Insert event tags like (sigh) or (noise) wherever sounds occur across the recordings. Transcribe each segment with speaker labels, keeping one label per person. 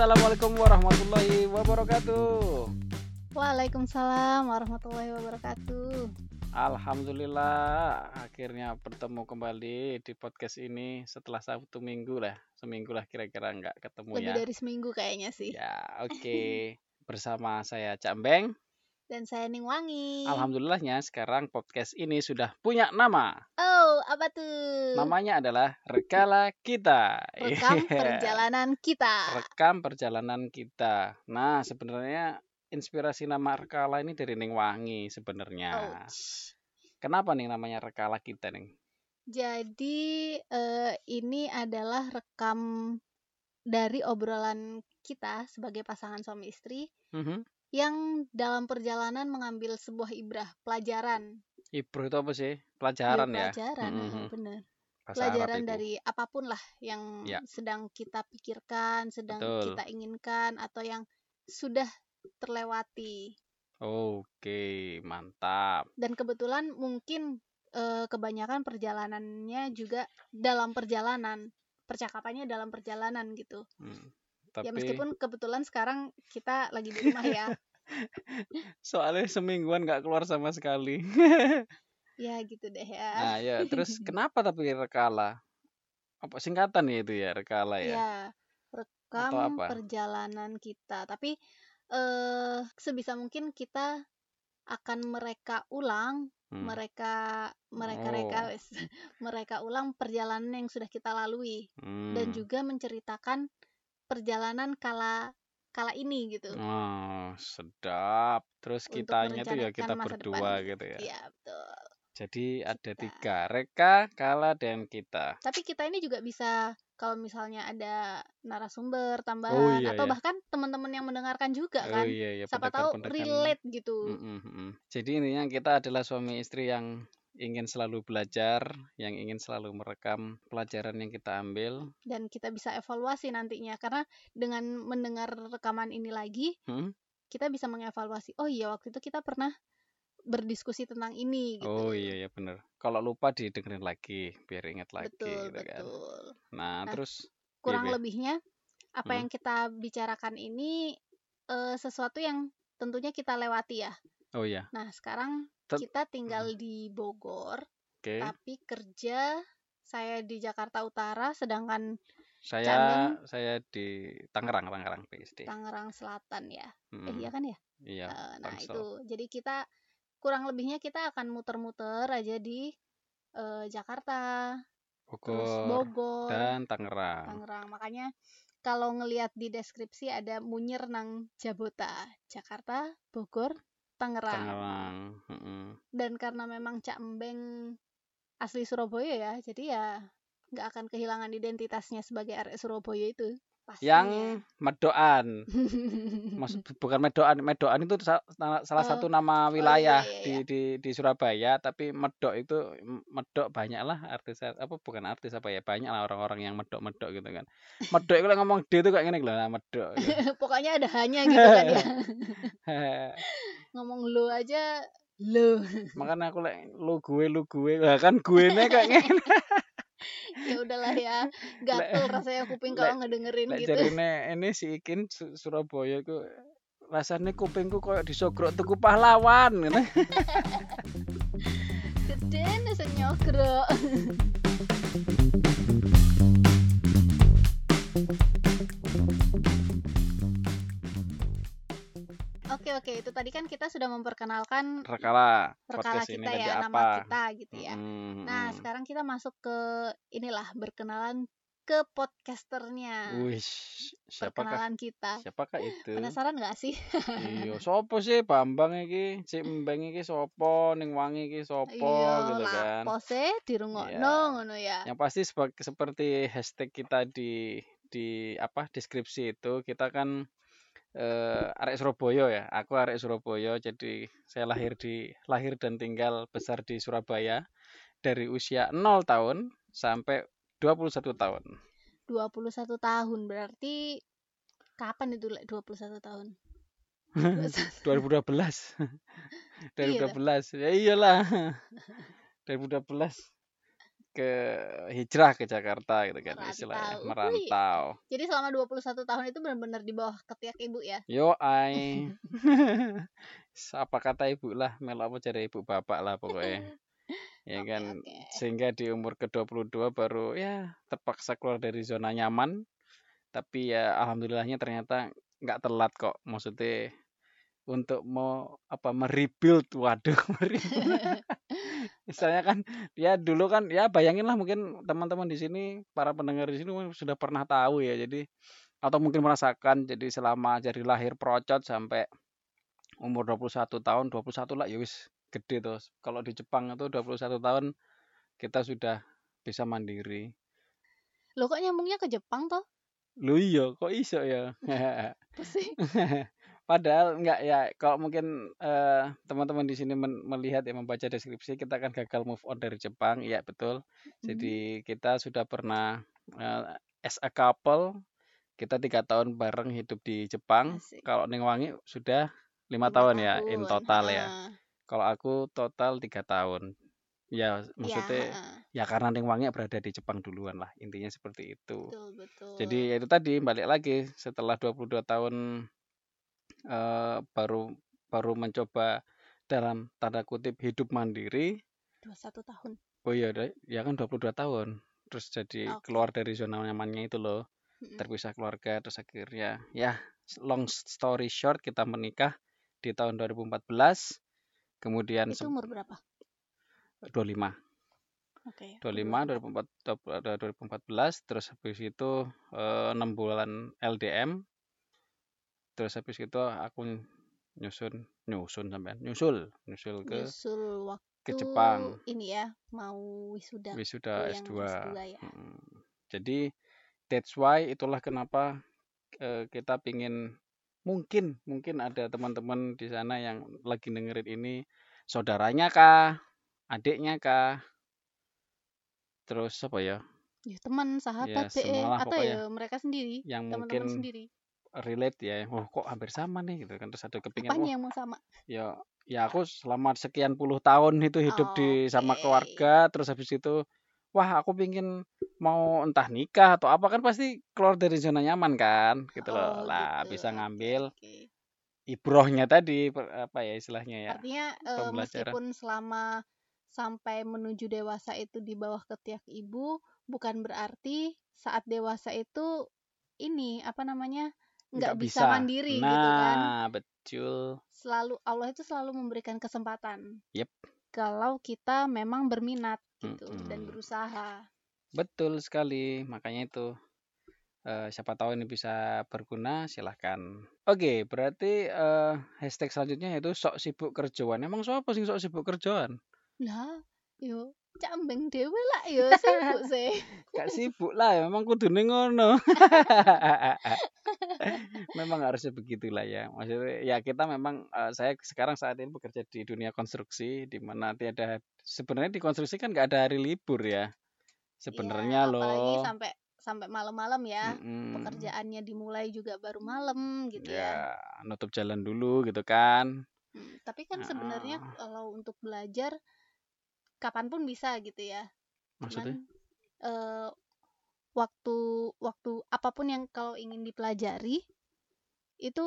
Speaker 1: Assalamualaikum warahmatullahi wabarakatuh.
Speaker 2: Waalaikumsalam warahmatullahi wabarakatuh.
Speaker 1: Alhamdulillah akhirnya bertemu kembali di podcast ini setelah satu minggu lah, seminggu lah kira-kira nggak ketemu
Speaker 2: Lebih
Speaker 1: ya.
Speaker 2: dari seminggu kayaknya sih.
Speaker 1: Ya oke (laughs) bersama saya Cak Beng.
Speaker 2: Dan saya Ning Wangi.
Speaker 1: Alhamdulillahnya sekarang podcast ini sudah punya nama.
Speaker 2: Oh, apa tuh?
Speaker 1: Namanya adalah Rekala Kita.
Speaker 2: Rekam (laughs)
Speaker 1: Iya.
Speaker 2: perjalanan kita.
Speaker 1: Rekam perjalanan kita. Nah sebenarnya inspirasi nama Rekala ini dari Ning Wangi sebenarnya.
Speaker 2: Ouch.
Speaker 1: Kenapa nih namanya Rekala Kita nih?
Speaker 2: Jadi eh, ini adalah rekam dari obrolan kita sebagai pasangan suami istri
Speaker 1: Mhm.
Speaker 2: Yang dalam perjalanan mengambil sebuah ibrah pelajaran.
Speaker 1: Ibro itu apa sih? Pelajaran ya?
Speaker 2: pelajaran,
Speaker 1: Mhm.
Speaker 2: ah, bener.
Speaker 1: Bahasa
Speaker 2: Pelajaran dari apa pun lah yang
Speaker 1: Ya.
Speaker 2: sedang kita pikirkan, sedang
Speaker 1: Betul.
Speaker 2: kita inginkan atau yang sudah terlewati.
Speaker 1: Oke, mantap.
Speaker 2: Dan kebetulan mungkin eh, kebanyakan perjalanannya juga dalam perjalanan, percakapannya dalam perjalanan gitu.
Speaker 1: Hmm.
Speaker 2: Ya
Speaker 1: Tapi
Speaker 2: meskipun kebetulan sekarang kita lagi di rumah ya. (laughs)
Speaker 1: soalnya semingguan nggak keluar sama sekali.
Speaker 2: ya gitu deh ya.
Speaker 1: Nah ya, terus (laughs) kenapa tapi Rekala? Apa singkatan ya itu ya Rekala ya?
Speaker 2: Ya, rekam perjalanan kita. Tapi eh sebisa mungkin kita akan mereka ulang,
Speaker 1: Hmm.
Speaker 2: mereka mereka reka
Speaker 1: Oh.
Speaker 2: wes, (laughs) mereka ulang perjalanan yang sudah kita lalui dan
Speaker 1: Hmm.
Speaker 2: juga menceritakan perjalanan kala kala ini gitu.
Speaker 1: Oh, sedap. Terus
Speaker 2: Untuk
Speaker 1: kitanya tuh ya kita berdua
Speaker 2: depan.
Speaker 1: gitu ya.
Speaker 2: Iya, betul.
Speaker 1: Jadi ada
Speaker 2: Kita.
Speaker 1: tiga, Reka, Kala, dan kita.
Speaker 2: Tapi kita ini juga bisa kalau misalnya ada narasumber tambahan
Speaker 1: Oh iya
Speaker 2: atau
Speaker 1: ya.
Speaker 2: bahkan teman-teman yang mendengarkan juga
Speaker 1: Oh
Speaker 2: kan.
Speaker 1: iya ya,
Speaker 2: Siapa tahu relate gitu.
Speaker 1: Mm-mm, mm-mm. Jadi intinya kita adalah suami istri yang ingin selalu belajar, yang ingin selalu merekam pelajaran yang kita ambil.
Speaker 2: dan kita bisa evaluasi nantinya karena dengan mendengar rekaman ini lagi
Speaker 1: Hmm?
Speaker 2: kita bisa mengevaluasi oh iya waktu itu kita pernah berdiskusi tentang ini gitu
Speaker 1: Oh iya ya bener. Kalau lupa didengerin lagi, biar ingat lagi
Speaker 2: betul
Speaker 1: gitu kan.
Speaker 2: betul
Speaker 1: Nah,
Speaker 2: Nah,
Speaker 1: terus
Speaker 2: kurang
Speaker 1: Iya,
Speaker 2: lebihnya apa
Speaker 1: Hmm.
Speaker 2: yang kita bicarakan ini eh, sesuatu yang tentunya kita lewati ya
Speaker 1: oh iya,
Speaker 2: nah sekarang kita tinggal di Bogor
Speaker 1: oke.
Speaker 2: tapi kerja saya di Jakarta Utara sedangkan
Speaker 1: Saya saya di Tangerang, Tangerang PSD.
Speaker 2: Tangerang Selatan ya eh
Speaker 1: Mm-mm.
Speaker 2: iya kan ya
Speaker 1: Iya,
Speaker 2: Eh, nah
Speaker 1: Tangsel.
Speaker 2: itu jadi kita kurang lebihnya kita akan muter-muter aja di eh, Jakarta terus
Speaker 1: Bogor
Speaker 2: Bogor
Speaker 1: dan Tangerang.
Speaker 2: Tangerang makanya kalau ngelihat di deskripsi ada Munyer nang Jabota Jakarta Bogor Tangerang
Speaker 1: Tangerang. mm-mm.
Speaker 2: dan karena memang Cak Embeng asli Surabaya ya jadi ya nggak akan kehilangan identitasnya sebagai arek Surabaya itu
Speaker 1: Yang
Speaker 2: pastinya
Speaker 1: Medoan. (laughs) Maksud bukan Medoan, Medoan itu na- salah
Speaker 2: Oh,
Speaker 1: satu nama
Speaker 2: oh iya
Speaker 1: wilayah
Speaker 2: iya
Speaker 1: di
Speaker 2: iya
Speaker 1: di di Surabaya, tapi Medok itu Medok banyak lah artis apa bukan artis apa ya banyak lah orang-orang yang medok-medok gitu kan. Medok itu kalau ngomong D itu kayak gini loh, nah, Medok. gitu. (laughs)
Speaker 2: pokoknya ada hanya gitu kan ya (laughs) ngomong lu aja lu
Speaker 1: Makanya aku lek lu gue lu gue lah kan gue nya kayak gini. (laughs)
Speaker 2: ya udahlah ya gatel rasanya kuping kalau ngedengerin gitu
Speaker 1: jarine ini si Ikin Su- Surabaya ku rasanya kupingku koyo disogrok tuku pahlawan ngene. (laughs)
Speaker 2: gede senyokro (laughs) Oke oke itu tadi kan kita sudah memperkenalkan
Speaker 1: Rekala
Speaker 2: rekala
Speaker 1: podcast ini
Speaker 2: kita
Speaker 1: tadi
Speaker 2: ya
Speaker 1: apa?
Speaker 2: nama kita gitu ya.
Speaker 1: Mm,
Speaker 2: Nah
Speaker 1: mm.
Speaker 2: sekarang kita masuk ke inilah berkenalan ke podcasternya.
Speaker 1: Wih, siapakah
Speaker 2: Perkenalan kita.
Speaker 1: siapakah itu?
Speaker 2: Penasaran nggak sih?
Speaker 1: Iya, (laughs) sopo sih Bambang iki? Cik Mbeng iki sopo? Ning Wangi iki sopo
Speaker 2: Iya,
Speaker 1: gitu kan.
Speaker 2: lapo sih dirungokno
Speaker 1: Iya.
Speaker 2: ngono ya.
Speaker 1: Yang pasti seperti hashtag kita di di apa deskripsi itu kita kan eh, arek Surabaya ya. Aku arek Surabaya jadi saya lahir di lahir dan tinggal besar di Surabaya dari usia 0 tahun sampai 21 tahun.
Speaker 2: 21 tahun berarti kapan itu Lek, 21 tahun? (laughs)
Speaker 1: 2012.
Speaker 2: Iya
Speaker 1: 2012. (laughs) Ya iyalah. (laughs) 2012. Ke hijrah ke Jakarta gitu kan
Speaker 2: Merantau.
Speaker 1: istilahnya merantau.
Speaker 2: Jadi selama 21 tahun itu benar-benar di bawah ketiak ibu ya.
Speaker 1: Yo ai. (laughs) Apa kata ibu lah, melok apa jadi ibu bapak lah pokoknya. Ya
Speaker 2: Oke,
Speaker 1: kan
Speaker 2: oke.
Speaker 1: sehingga di umur ke-22 baru ya terpaksa keluar dari zona nyaman. Tapi ya alhamdulillahnya ternyata nggak telat kok. Maksudnya untuk mau apa merebuild waduh (laughs) merebuild. (laughs) Misalnya kan ya dulu kan ya bayangin lah mungkin teman-teman di sini para pendengar di sini sudah pernah tahu ya jadi atau mungkin merasakan jadi selama dari lahir procot sampai umur 21 tahun 21 lah ya wis gede tuh kalau di Jepang itu 21 tahun kita sudah bisa mandiri
Speaker 2: Loh kok nyambungnya ke Jepang toh?
Speaker 1: lu iya kok iso ya (laughs)
Speaker 2: Pusing. (laughs)
Speaker 1: Padahal enggak ya, kalau mungkin eh, teman-teman di sini men- melihat ya membaca deskripsi kita kan gagal move on dari Jepang, ya betul.
Speaker 2: Mhm.
Speaker 1: Jadi kita sudah pernah eh, as a couple kita tiga tahun bareng hidup di Jepang.
Speaker 2: Asik.
Speaker 1: Kalau Neng Wangi sudah lima
Speaker 2: Lima
Speaker 1: tahun ya in
Speaker 2: tahun,
Speaker 1: total ya.
Speaker 2: heeh.
Speaker 1: Kalau aku total tiga tahun. Ya
Speaker 2: Ya,
Speaker 1: maksudnya
Speaker 2: heeh.
Speaker 1: ya karena Neng Wangi berada di Jepang duluan lah intinya seperti itu.
Speaker 2: betul betul.
Speaker 1: Jadi ya itu tadi balik lagi setelah 22 tahun eh, baru baru mencoba dalam tanda kutip hidup mandiri.
Speaker 2: 21 tahun.
Speaker 1: Oh iya, ya kan 22 tahun. Terus jadi
Speaker 2: Oke.
Speaker 1: keluar dari zona nyamannya itu loh,
Speaker 2: Mm-mm.
Speaker 1: terpisah keluarga terus akhirnya ya long story short kita menikah di tahun 2014. Kemudian
Speaker 2: Itu umur berapa?
Speaker 1: 25.
Speaker 2: Oke.
Speaker 1: 25 2004, 2014 terus habis itu 6 bulan LDM terus habis itu aku nyusun nyusun sampean nyusul nyusul ke
Speaker 2: Nyusul waktu
Speaker 1: ke Jepang
Speaker 2: ini ya mau wisuda.
Speaker 1: wisuda
Speaker 2: yang
Speaker 1: S2
Speaker 2: S2 ya.
Speaker 1: Jadi that's why itulah kenapa eh, kita pingin mungkin mungkin ada teman-teman di sana yang lagi dengerin ini saudaranya kah adiknya kah terus apa ya
Speaker 2: Ya teman, sahabat,
Speaker 1: Ya, semualah
Speaker 2: atau ya mereka sendiri,
Speaker 1: yang
Speaker 2: teman-teman
Speaker 1: mungkin
Speaker 2: sendiri.
Speaker 1: Relate ya oh kok hampir sama nih gitu kan terus ada kepingin
Speaker 2: Apanya
Speaker 1: oh
Speaker 2: yang mau sama?
Speaker 1: ya ya aku selama sekian puluh tahun itu hidup di sama
Speaker 2: Oke.
Speaker 1: keluarga terus habis itu wah aku pingin mau entah nikah atau apa kan pasti keluar dari zona nyaman kan gitu loh
Speaker 2: Oh,
Speaker 1: lah
Speaker 2: gitu.
Speaker 1: bisa ngambil
Speaker 2: oke.
Speaker 1: ibrohnya tadi apa ya istilahnya ya
Speaker 2: Artinya eh, meskipun selama sampai menuju dewasa itu di bawah ketiak ibu, bukan berarti saat dewasa itu ini apa namanya nggak bisa, mandiri
Speaker 1: nah
Speaker 2: gitu kan.
Speaker 1: betul
Speaker 2: Selalu Allah itu selalu memberikan kesempatan.
Speaker 1: Yep.
Speaker 2: Kalau kita memang berminat gitu
Speaker 1: Mm-mm.
Speaker 2: dan berusaha.
Speaker 1: betul sekali makanya itu eh, siapa tahu ini bisa berguna silahkan oke berarti eh, hashtag selanjutnya yaitu sok sibuk kerjaan emang siapa sih sok sibuk kerjaan
Speaker 2: Lah, yo cambeng dewe lah yo (laughs) sibuk sih.
Speaker 1: gak sibuk lah ya memang kudu ngono (laughs) memang harusnya begitulah ya maksudnya ya kita memang eh, saya sekarang saat ini bekerja di dunia konstruksi di mana tiada sebenarnya di konstruksi kan nggak ada hari libur ya sebenarnya
Speaker 2: apalagi
Speaker 1: loh
Speaker 2: sampai sampai malam-malam ya.
Speaker 1: Mm-mm.
Speaker 2: Pekerjaannya dimulai juga baru malam gitu
Speaker 1: ya
Speaker 2: ya.
Speaker 1: nutup jalan dulu gitu kan
Speaker 2: Hmm, tapi kan sebenarnya kalau untuk belajar kapan pun bisa gitu ya.
Speaker 1: maksudnya
Speaker 2: Cuman eh, waktu waktu apa pun yang kalau ingin dipelajari itu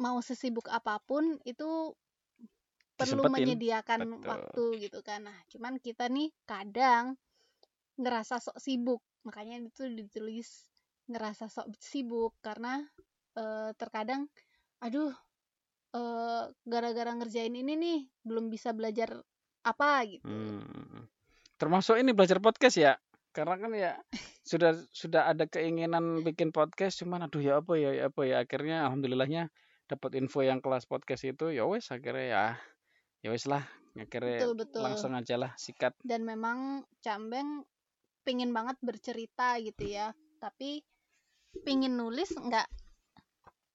Speaker 2: mau sesibuk apa pun itu perlu
Speaker 1: Disempetin.
Speaker 2: menyediakan
Speaker 1: Betul.
Speaker 2: waktu gitu kan. Nah, cuman kita nih kadang ngerasa sok sibuk. Makanya itu ditulis ngerasa sok sibuk karena eh, terkadang aduh eh, gara-gara ngerjain ini nih belum bisa belajar apa gitu.
Speaker 1: Hmm. Termasuk ini belajar podcast ya. Karena kan ya (laughs) sudah sudah ada keinginan bikin podcast cuman aduh ya apa ya, ya apa ya akhirnya alhamdulillahnya dapat info yang kelas podcast itu ya wes akhirnya ya ya wes lah akhirnya
Speaker 2: Betul, betul.
Speaker 1: langsung aja lah sikat
Speaker 2: dan memang Cambeng pingin banget bercerita gitu ya tapi pingin nulis nggak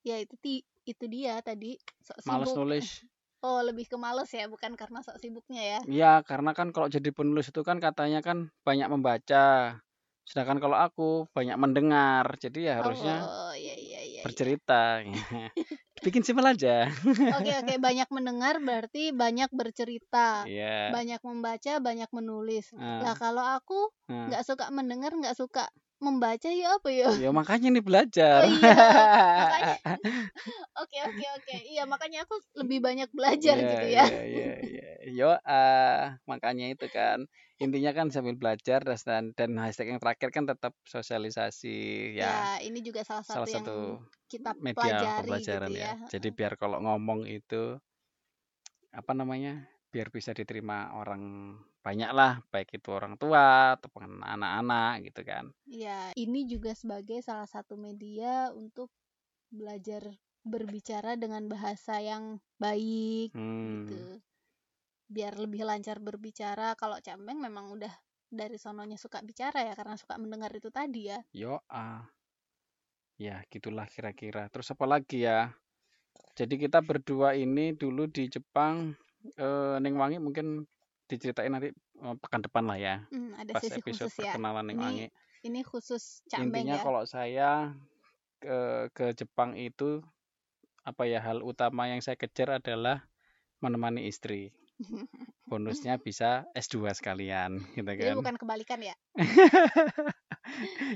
Speaker 2: ya itu ti- itu dia tadi
Speaker 1: males
Speaker 2: sibuk
Speaker 1: nulis (laughs)
Speaker 2: oh lebih ke males ya bukan karena sok sibuknya ya
Speaker 1: ya karena kan kalau jadi penulis itu kan katanya kan banyak membaca sedangkan kalau aku banyak mendengar jadi ya harusnya
Speaker 2: oh iya iya iya iya.
Speaker 1: bercerita (laughs) bikin simpel aja.
Speaker 2: Oke oke, (laughs) banyak mendengar berarti banyak bercerita,
Speaker 1: Iya.
Speaker 2: banyak membaca, banyak menulis.
Speaker 1: Nah,
Speaker 2: Lah kalau aku
Speaker 1: nah.
Speaker 2: nggak suka mendengar, nggak suka membaca ya apa ya?
Speaker 1: Ya makanya nih belajar.
Speaker 2: Oh iya, makanya. (laughs) Oke oke oke. Iya, makanya aku lebih banyak belajar
Speaker 1: Iya,
Speaker 2: gitu ya.
Speaker 1: iya, iya, (laughs) iya. Yo, ah, makanya itu kan. Intinya kan sambil belajar dan dan hashtag yang terakhir kan tetap sosialisasi ya.
Speaker 2: Ya, ini juga salah
Speaker 1: Salah
Speaker 2: satu yang
Speaker 1: satu
Speaker 2: kita
Speaker 1: media
Speaker 2: pelajari
Speaker 1: pembelajaran
Speaker 2: gitu
Speaker 1: ya.
Speaker 2: ya.
Speaker 1: Jadi biar kalau ngomong itu apa namanya? Biar bisa diterima orang banyak lah, baik itu orang tua ataupun anak-anak gitu kan.
Speaker 2: Iya, ini juga sebagai salah satu media untuk belajar berbicara dengan bahasa yang baik
Speaker 1: Hmm.
Speaker 2: gitu. Biar lebih lancar berbicara. Kalau Cambeng memang udah dari sononya suka bicara ya karena suka mendengar itu tadi ya.
Speaker 1: Yo, ah. Ya, gitulah kira-kira. Terus apa lagi ya? Jadi kita berdua ini dulu di Jepang eh Ning Wangi mungkin diceritain nanti pekan depan lah ya.
Speaker 2: Hmm, ada
Speaker 1: Pas
Speaker 2: sesi
Speaker 1: episode
Speaker 2: khusus ya.
Speaker 1: perkenalan Ning
Speaker 2: Ini
Speaker 1: Wangi.
Speaker 2: ini khusus Cambeng
Speaker 1: Intinya
Speaker 2: ya.
Speaker 1: kalau saya ke ke Jepang itu apa ya hal utama yang saya kejar adalah menemani istri. (laughs) Bonusnya bisa S2 sekalian gitu
Speaker 2: Jadi
Speaker 1: kan.
Speaker 2: bukan kebalikan ya. (laughs)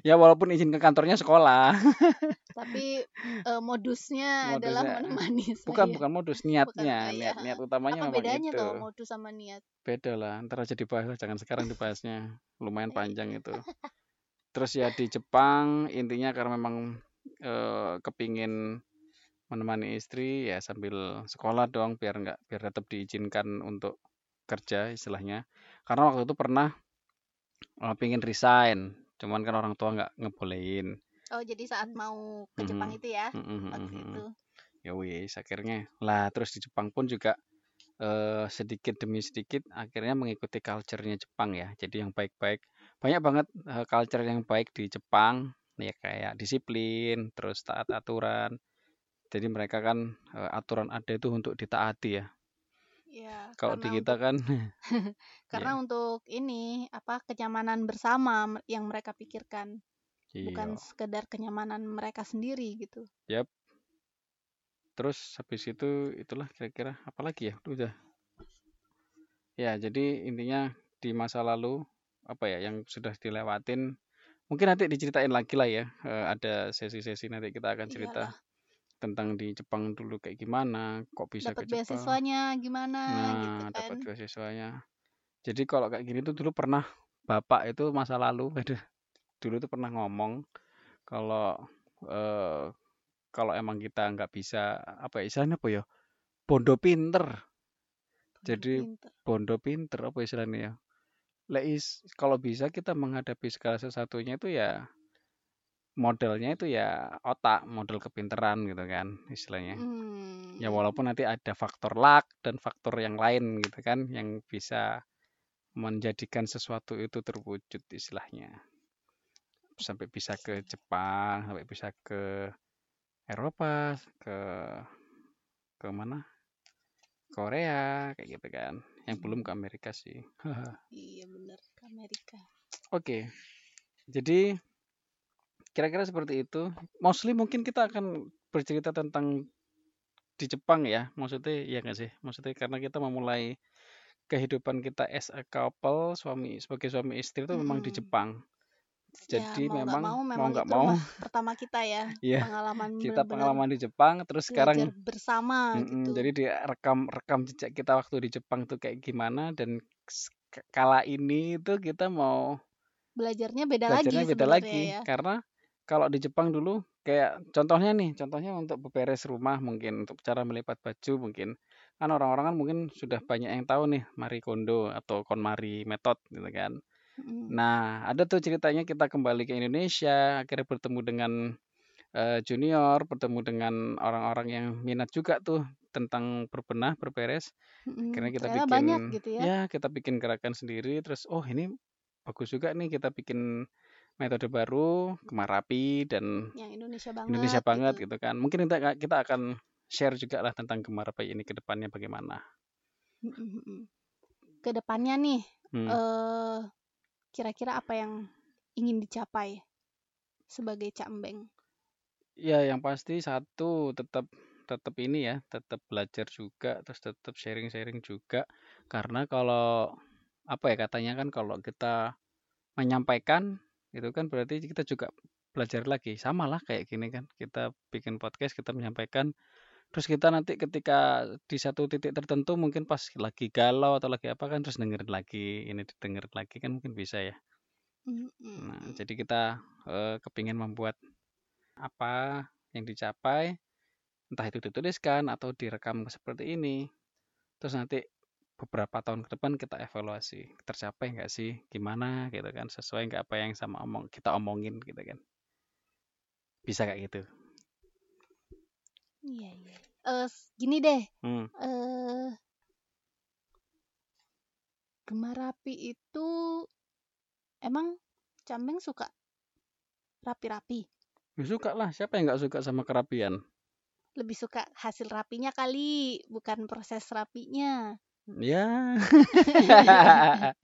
Speaker 1: Ya walaupun izin ke kantornya sekolah. (laughs)
Speaker 2: Tapi eh, modusnya adalah
Speaker 1: Modusnya
Speaker 2: menemani (laughs)
Speaker 1: bukan
Speaker 2: saya.
Speaker 1: bukan modus
Speaker 2: Bukan,
Speaker 1: niatnya.
Speaker 2: oh iya.
Speaker 1: Niat niat utamanya
Speaker 2: Apa
Speaker 1: memang
Speaker 2: bedanya
Speaker 1: itu.
Speaker 2: tuh modus sama niat?
Speaker 1: Beda lah, ntar aja dibahas lah, jangan sekarang dibahasnya. Lumayan
Speaker 2: Eh,
Speaker 1: panjang itu. (laughs) Terus ya di Jepang intinya karena memang eh, kepingin menemani istri ya sambil sekolah dong biar nggak biar tetap diizinkan untuk kerja istilahnya. Karena waktu itu pernah eh, pingin resign, cuman kan orang tua nggak ngebolehin.
Speaker 2: Oh, jadi saat mau ke Jepang
Speaker 1: Mhm,
Speaker 2: itu ya
Speaker 1: mhm, mhm,
Speaker 2: waktu
Speaker 1: mhm.
Speaker 2: itu.
Speaker 1: Ya wis akhirnya lah terus di Jepang pun juga eh, sedikit demi sedikit akhirnya mengikuti culture-nya Jepang ya. Jadi yang baik-baik banyak banget eh, culture yang baik di Jepang ya kayak disiplin, terus taat aturan. Jadi mereka kan eh, aturan ada itu untuk ditaati ya.
Speaker 2: Ya,
Speaker 1: Kalau di kita
Speaker 2: untuk
Speaker 1: kan (laughs) (laughs)
Speaker 2: karena
Speaker 1: ya
Speaker 2: untuk ini apa kenyamanan bersama yang mereka pikirkan, bukan
Speaker 1: iya.
Speaker 2: sekedar kenyamanan mereka sendiri gitu.
Speaker 1: Yap. Terus habis itu itulah kira-kira apa lagi ya? Udah. Ya, jadi intinya di masa lalu apa ya yang sudah dilewatin mungkin nanti diceritain lagi lah ya. Eh, ada sesi-sesi nanti kita akan cerita
Speaker 2: Iyalah,
Speaker 1: tentang di Jepang dulu kayak gimana, kok bisa ke
Speaker 2: dapat
Speaker 1: Jepang.
Speaker 2: beasiswanya gimana gitu
Speaker 1: Nah, dapat
Speaker 2: kan.
Speaker 1: beasiswanya. Jadi kalau kayak gini tuh dulu pernah bapak itu masa lalu, (laughs) aduh, dulu tuh pernah ngomong kalau eh, kalau emang kita nggak bisa apa ya istilahnya apa ya bondo pinter
Speaker 2: Bondo
Speaker 1: jadi
Speaker 2: pinter.
Speaker 1: bondo pinter apa istilahnya ya Lek is- kalau bisa kita menghadapi segala sesuatunya itu ya modelnya itu ya otak model kepinteran gitu kan istilahnya ya
Speaker 2: Hmm.
Speaker 1: walaupun nanti ada faktor luck dan faktor yang lain gitu kan yang bisa menjadikan sesuatu itu terwujud istilahnya sampai bisa ke Jepang sampai bisa ke Eropa ke ke mana? Korea kayak gitu kan. Yang belum ke Amerika sih. (laughs)
Speaker 2: Iya bener ke Amerika.
Speaker 1: oke. Jadi kira-kira seperti itu. Mostly mungkin kita akan bercerita tentang di Jepang ya. Maksudnya ya nggak sih? Maksudnya karena kita memulai kehidupan kita as a couple suami sebagai suami istri itu memang di
Speaker 2: Mm-mm. Ya
Speaker 1: jadi
Speaker 2: mau nggak
Speaker 1: memang
Speaker 2: mau
Speaker 1: mau
Speaker 2: memang
Speaker 1: nggak
Speaker 2: itu
Speaker 1: mau (laughs)
Speaker 2: pertama kita ya.
Speaker 1: ya
Speaker 2: Pengalaman
Speaker 1: kita pengalaman di Jepang terus sekarang
Speaker 2: bersama
Speaker 1: mm-mm,
Speaker 2: gitu.
Speaker 1: jadi di rekam rekam jejak kita waktu di Jepang tuh kayak gimana dan kala ini itu kita mau
Speaker 2: Belajarnya beda lagi
Speaker 1: belajarnya beda
Speaker 2: sebenarnya
Speaker 1: lagi
Speaker 2: ya.
Speaker 1: karena kalau di Jepang dulu kayak contohnya nih contohnya untuk beberes rumah mungkin untuk cara melipat baju mungkin kan orang-orang kan mungkin sudah banyak yang tahu nih Marie Kondo atau KonMari method gitu kan
Speaker 2: Mm.
Speaker 1: nah ada tuh ceritanya kita kembali ke Indonesia akhirnya bertemu dengan eh, junior bertemu dengan orang-orang yang minat juga tuh tentang berbenah berberes akhirnya kita
Speaker 2: banyak
Speaker 1: bikin
Speaker 2: gitu ya.
Speaker 1: ya kita bikin gerakan sendiri terus oh ini bagus juga nih kita bikin metode baru kemarapi dan
Speaker 2: Yang Indonesia
Speaker 1: Indonesia
Speaker 2: banget
Speaker 1: banget
Speaker 2: gitu.
Speaker 1: gitu kan mungkin kita kita akan share juga lah tentang kemarapi ini ke depannya bagaimana
Speaker 2: Mm-mm. Ke depannya nih,
Speaker 1: hmm.
Speaker 2: eh kira-kira apa yang ingin dicapai sebagai cambeng?
Speaker 1: ya yang pasti satu tetap tetap ini ya, tetap belajar juga, terus tetap sharing-sharing juga. Karena kalau apa ya katanya kan kalau kita menyampaikan itu kan berarti kita juga belajar lagi. Sama lah kayak gini kan. Kita bikin podcast, kita menyampaikan terus kita nanti ketika di satu titik tertentu mungkin pas lagi galau atau lagi apa kan terus dengerin lagi, ini didengerin lagi kan mungkin bisa ya. Nah, jadi kita eh, kepingin membuat apa yang dicapai, entah itu dituliskan atau direkam seperti ini. Terus nanti beberapa tahun ke depan kita evaluasi, tercapai nggak sih, gimana gitu kan, sesuai nggak apa yang sama omong kita omongin gitu kan. Bisa kayak gitu.
Speaker 2: Iya, iya. Eh, s- gini deh,
Speaker 1: Hmm.
Speaker 2: eh Gemar rapi itu emang Cambeng suka rapi-rapi.
Speaker 1: Ya suka lah, siapa yang nggak suka sama kerapian?
Speaker 2: Lebih suka hasil rapinya kali, bukan proses rapinya.
Speaker 1: Ya. (laughs)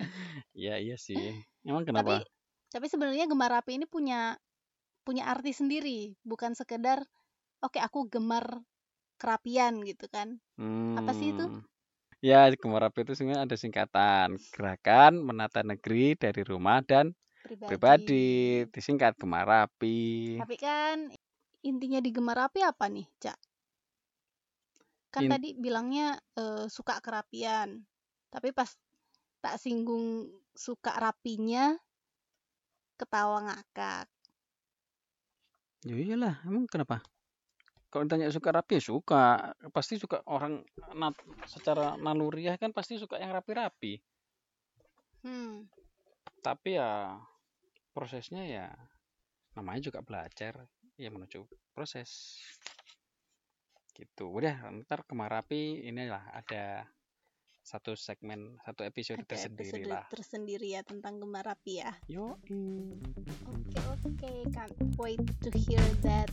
Speaker 1: Ya iya sih. Emang
Speaker 2: Tapi
Speaker 1: kenapa?
Speaker 2: tapi sebenarnya gemar rapi ini punya punya arti sendiri, bukan sekedar oke aku gemar kerapian gitu kan. Apa sih itu?
Speaker 1: Hmm. Ya, Gemarapi itu sebenarnya ada singkatan. Gerakan Menata Negeri dari Rumah dan
Speaker 2: Pribadi.
Speaker 1: Pribadi. Disingkat Gemarapi.
Speaker 2: Tapi kan intinya di gemar rapi apa nih, Cak? Kan
Speaker 1: In-
Speaker 2: tadi bilangnya eh, suka kerapian. Tapi pas tak singgung suka rapinya ketawa ngakak.
Speaker 1: Ya iyalah, emang kenapa? Kalau ditanya suka rapi ya suka. Pasti suka orang nat- secara naluriah kan pasti suka yang rapi-rapi.
Speaker 2: Hmm.
Speaker 1: Tapi ya prosesnya ya namanya juga belajar. Ya menuju proses. Gitu. Udah, ntar Gemarapi inilah ada satu segmen, satu episode
Speaker 2: Ada
Speaker 1: tersendiri
Speaker 2: episode
Speaker 1: lah.
Speaker 2: tersendiri ya tentang gemar rapi ya.
Speaker 1: Yo,
Speaker 2: Oke oke, can't wait to hear that.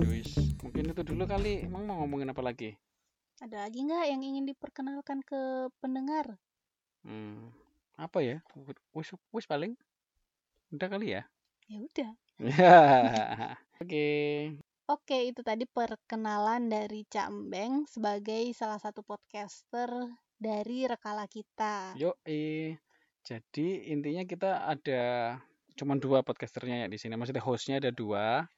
Speaker 1: Yowis, mungkin itu dulu kali. Emang mau ngomongin apa lagi?
Speaker 2: Ada lagi nggak yang ingin diperkenalkan ke pendengar?
Speaker 1: Hmm, apa ya? Wis, wis paling. Udah kali ya.
Speaker 2: Ya udah. (laughs)
Speaker 1: Oke.
Speaker 2: Oke, itu tadi perkenalan dari Cak Embeng sebagai salah satu podcaster dari Rekala kita.
Speaker 1: Yo, jadi intinya kita ada cuman dua podcasternya ya di sini. Maksudnya hostnya ada dua.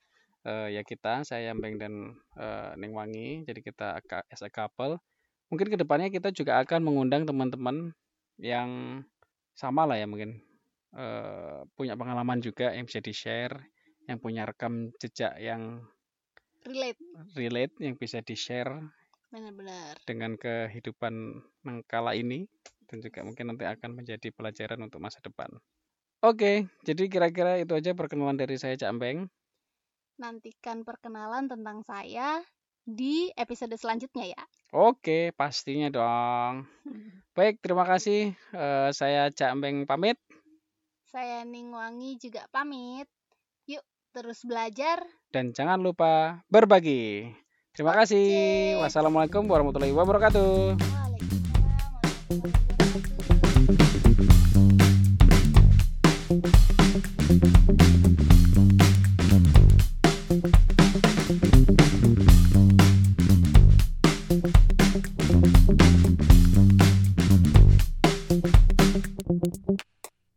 Speaker 1: Eh, ya kita, saya Mbeng dan eh, Ning Wangi. Jadi kita as a couple. Mungkin ke depannya kita juga akan mengundang teman-teman yang sama lah ya mungkin eh, punya pengalaman juga yang bisa di share, yang punya rekam jejak yang
Speaker 2: Relate,
Speaker 1: relate, yang bisa di share
Speaker 2: benar-benar.
Speaker 1: dengan kehidupan yang kala ini dan juga mungkin nanti akan menjadi pelajaran untuk masa depan. Oke, jadi kira-kira itu aja perkenalan dari saya Cak Ambeng.
Speaker 2: Nantikan perkenalan tentang saya di episode selanjutnya ya.
Speaker 1: Oke, pastinya dong. (laughs) Baik, terima kasih. Eh, saya Cak Ambeng pamit.
Speaker 2: Saya Ning Wangi juga pamit. Yuk, terus belajar.
Speaker 1: dan jangan lupa berbagi. Terima kasih. Wassalamualaikum
Speaker 2: warahmatullahi wabarakatuh.